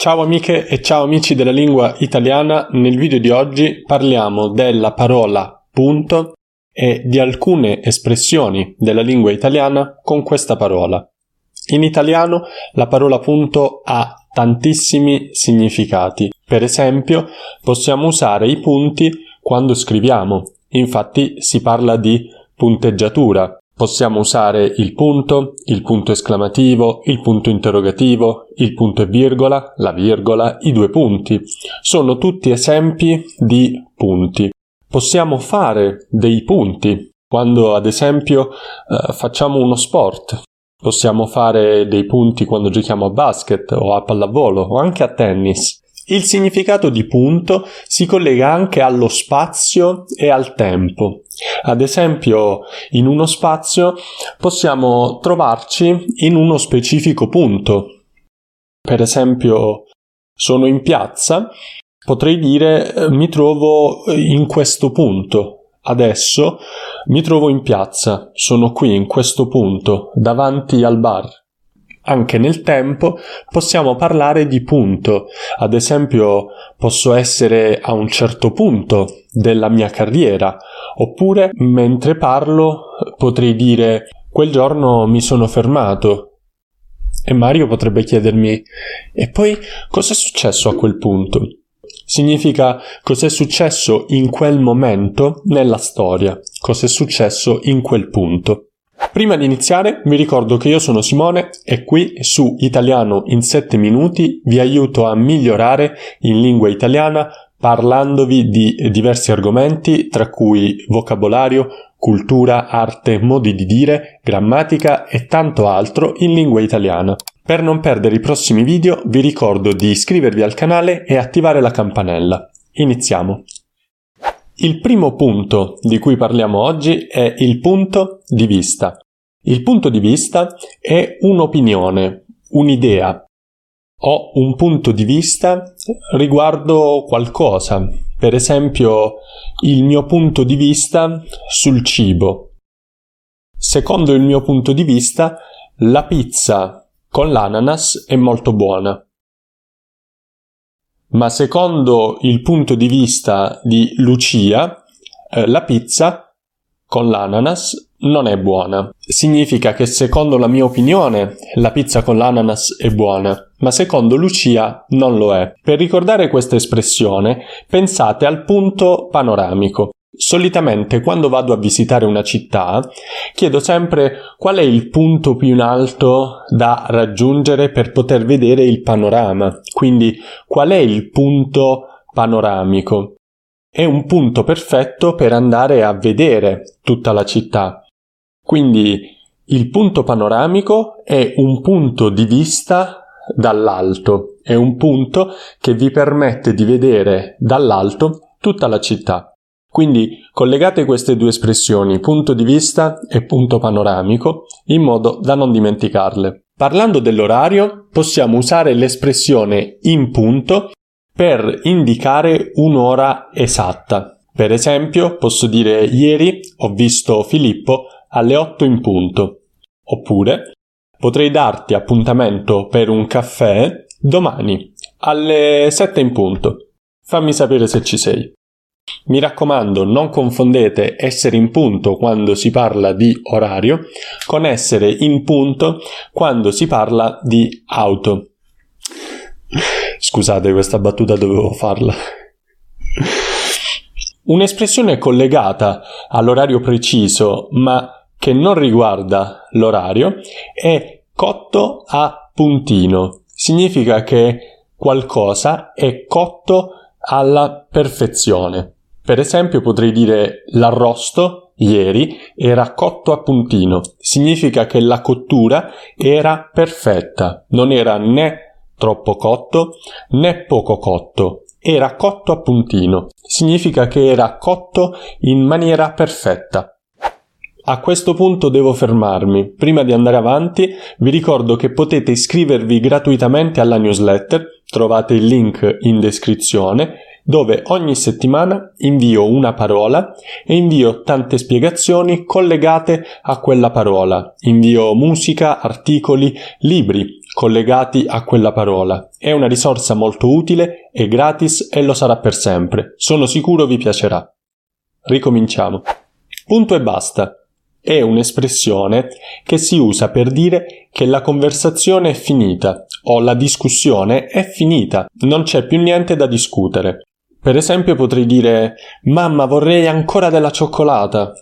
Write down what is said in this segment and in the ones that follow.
Ciao amiche e ciao amici della lingua italiana, nel video di oggi parliamo della parola punto e di alcune espressioni della lingua italiana con questa parola. In italiano la parola punto ha tantissimi significati. Per esempio, possiamo usare i punti quando scriviamo. Infatti si parla di punteggiatura, Possiamo usare il punto, il punto esclamativo, il punto interrogativo, il punto e virgola, la virgola, i due punti. Sono tutti esempi di punti. Possiamo fare dei punti quando ad esempio eh, facciamo uno sport. Possiamo fare dei punti quando giochiamo a basket o a pallavolo o anche a tennis. Il significato di punto si collega anche allo spazio e al tempo. Ad esempio, in uno spazio possiamo trovarci in uno specifico punto. Per esempio, sono in piazza, potrei dire eh, mi trovo in questo punto. Adesso mi trovo in piazza, sono qui in questo punto, davanti al bar anche nel tempo possiamo parlare di punto. Ad esempio, posso essere a un certo punto della mia carriera, oppure mentre parlo potrei dire quel giorno mi sono fermato. E Mario potrebbe chiedermi e poi cos'è successo a quel punto? Significa cos'è successo in quel momento nella storia, cos'è successo in quel punto. Prima di iniziare vi ricordo che io sono Simone e qui su Italiano in 7 minuti vi aiuto a migliorare in lingua italiana parlandovi di diversi argomenti tra cui vocabolario, cultura, arte, modi di dire, grammatica e tanto altro in lingua italiana. Per non perdere i prossimi video vi ricordo di iscrivervi al canale e attivare la campanella. Iniziamo! Il primo punto di cui parliamo oggi è il punto di vista. Il punto di vista è un'opinione, un'idea. Ho un punto di vista riguardo qualcosa, per esempio il mio punto di vista sul cibo. Secondo il mio punto di vista, la pizza con l'ananas è molto buona ma secondo il punto di vista di Lucia, eh, la pizza con l'ananas non è buona. Significa che secondo la mia opinione la pizza con l'ananas è buona, ma secondo Lucia non lo è. Per ricordare questa espressione pensate al punto panoramico. Solitamente quando vado a visitare una città chiedo sempre qual è il punto più in alto da raggiungere per poter vedere il panorama. Quindi qual è il punto panoramico? È un punto perfetto per andare a vedere tutta la città. Quindi il punto panoramico è un punto di vista dall'alto, è un punto che vi permette di vedere dall'alto tutta la città. Quindi collegate queste due espressioni, punto di vista e punto panoramico, in modo da non dimenticarle. Parlando dell'orario, possiamo usare l'espressione in punto per indicare un'ora esatta. Per esempio, posso dire ieri ho visto Filippo alle 8 in punto. Oppure potrei darti appuntamento per un caffè domani alle 7 in punto. Fammi sapere se ci sei. Mi raccomando, non confondete essere in punto quando si parla di orario con essere in punto quando si parla di auto. Scusate, questa battuta dovevo farla. Un'espressione collegata all'orario preciso, ma che non riguarda l'orario, è cotto a puntino. Significa che qualcosa è cotto alla perfezione. Per esempio potrei dire l'arrosto ieri era cotto a puntino. Significa che la cottura era perfetta, non era né troppo cotto né poco cotto, era cotto a puntino. Significa che era cotto in maniera perfetta. A questo punto devo fermarmi. Prima di andare avanti, vi ricordo che potete iscrivervi gratuitamente alla newsletter, trovate il link in descrizione, dove ogni settimana invio una parola e invio tante spiegazioni collegate a quella parola. Invio musica, articoli, libri collegati a quella parola. È una risorsa molto utile, è gratis e lo sarà per sempre. Sono sicuro vi piacerà. Ricominciamo. Punto e basta è un'espressione che si usa per dire che la conversazione è finita o la discussione è finita, non c'è più niente da discutere. Per esempio potrei dire Mamma vorrei ancora della cioccolata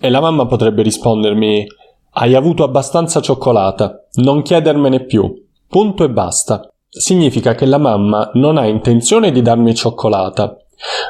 e la mamma potrebbe rispondermi Hai avuto abbastanza cioccolata, non chiedermene più. Punto e basta. Significa che la mamma non ha intenzione di darmi cioccolata,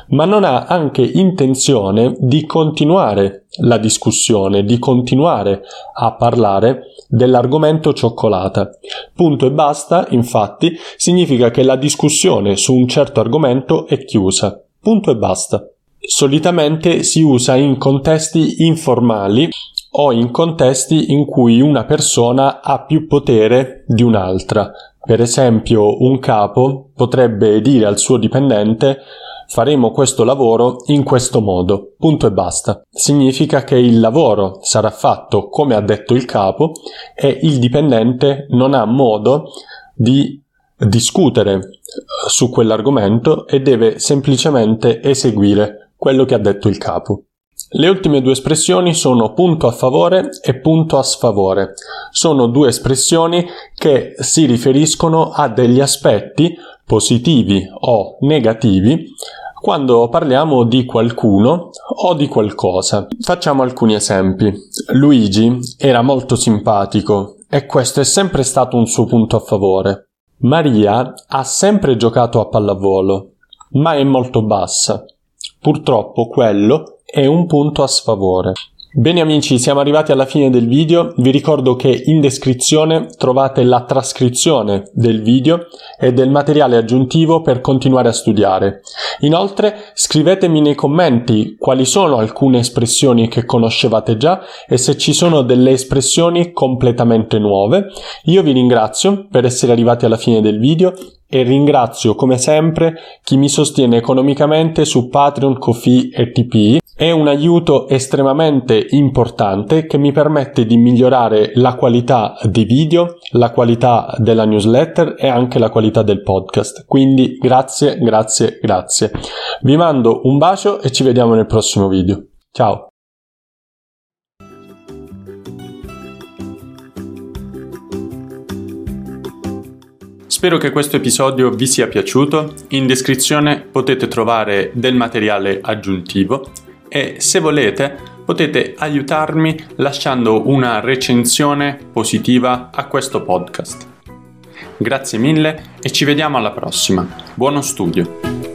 ma non ha anche intenzione di continuare la discussione, di continuare a parlare dell'argomento cioccolata. Punto e basta, infatti, significa che la discussione su un certo argomento è chiusa. Punto e basta. Solitamente si usa in contesti informali o in contesti in cui una persona ha più potere di un'altra. Per esempio, un capo potrebbe dire al suo dipendente faremo questo lavoro in questo modo, punto e basta. Significa che il lavoro sarà fatto come ha detto il capo e il dipendente non ha modo di discutere eh, su quell'argomento e deve semplicemente eseguire quello che ha detto il capo. Le ultime due espressioni sono punto a favore e punto a sfavore. Sono due espressioni che si riferiscono a degli aspetti positivi o negativi quando parliamo di qualcuno o di qualcosa. Facciamo alcuni esempi. Luigi era molto simpatico e questo è sempre stato un suo punto a favore. Maria ha sempre giocato a pallavolo, ma è molto bassa. Purtroppo quello è un punto a sfavore. Bene amici, siamo arrivati alla fine del video. Vi ricordo che in descrizione trovate la trascrizione del video e del materiale aggiuntivo per continuare a studiare. Inoltre scrivetemi nei commenti quali sono alcune espressioni che conoscevate già e se ci sono delle espressioni completamente nuove. Io vi ringrazio per essere arrivati alla fine del video e ringrazio come sempre chi mi sostiene economicamente su Patreon, Kofi e TP è un aiuto estremamente importante che mi permette di migliorare la qualità dei video, la qualità della newsletter e anche la qualità del podcast. Quindi grazie, grazie, grazie. Vi mando un bacio e ci vediamo nel prossimo video. Ciao! Spero che questo episodio vi sia piaciuto. In descrizione potete trovare del materiale aggiuntivo e se volete potete aiutarmi lasciando una recensione positiva a questo podcast. Grazie mille e ci vediamo alla prossima. Buono studio!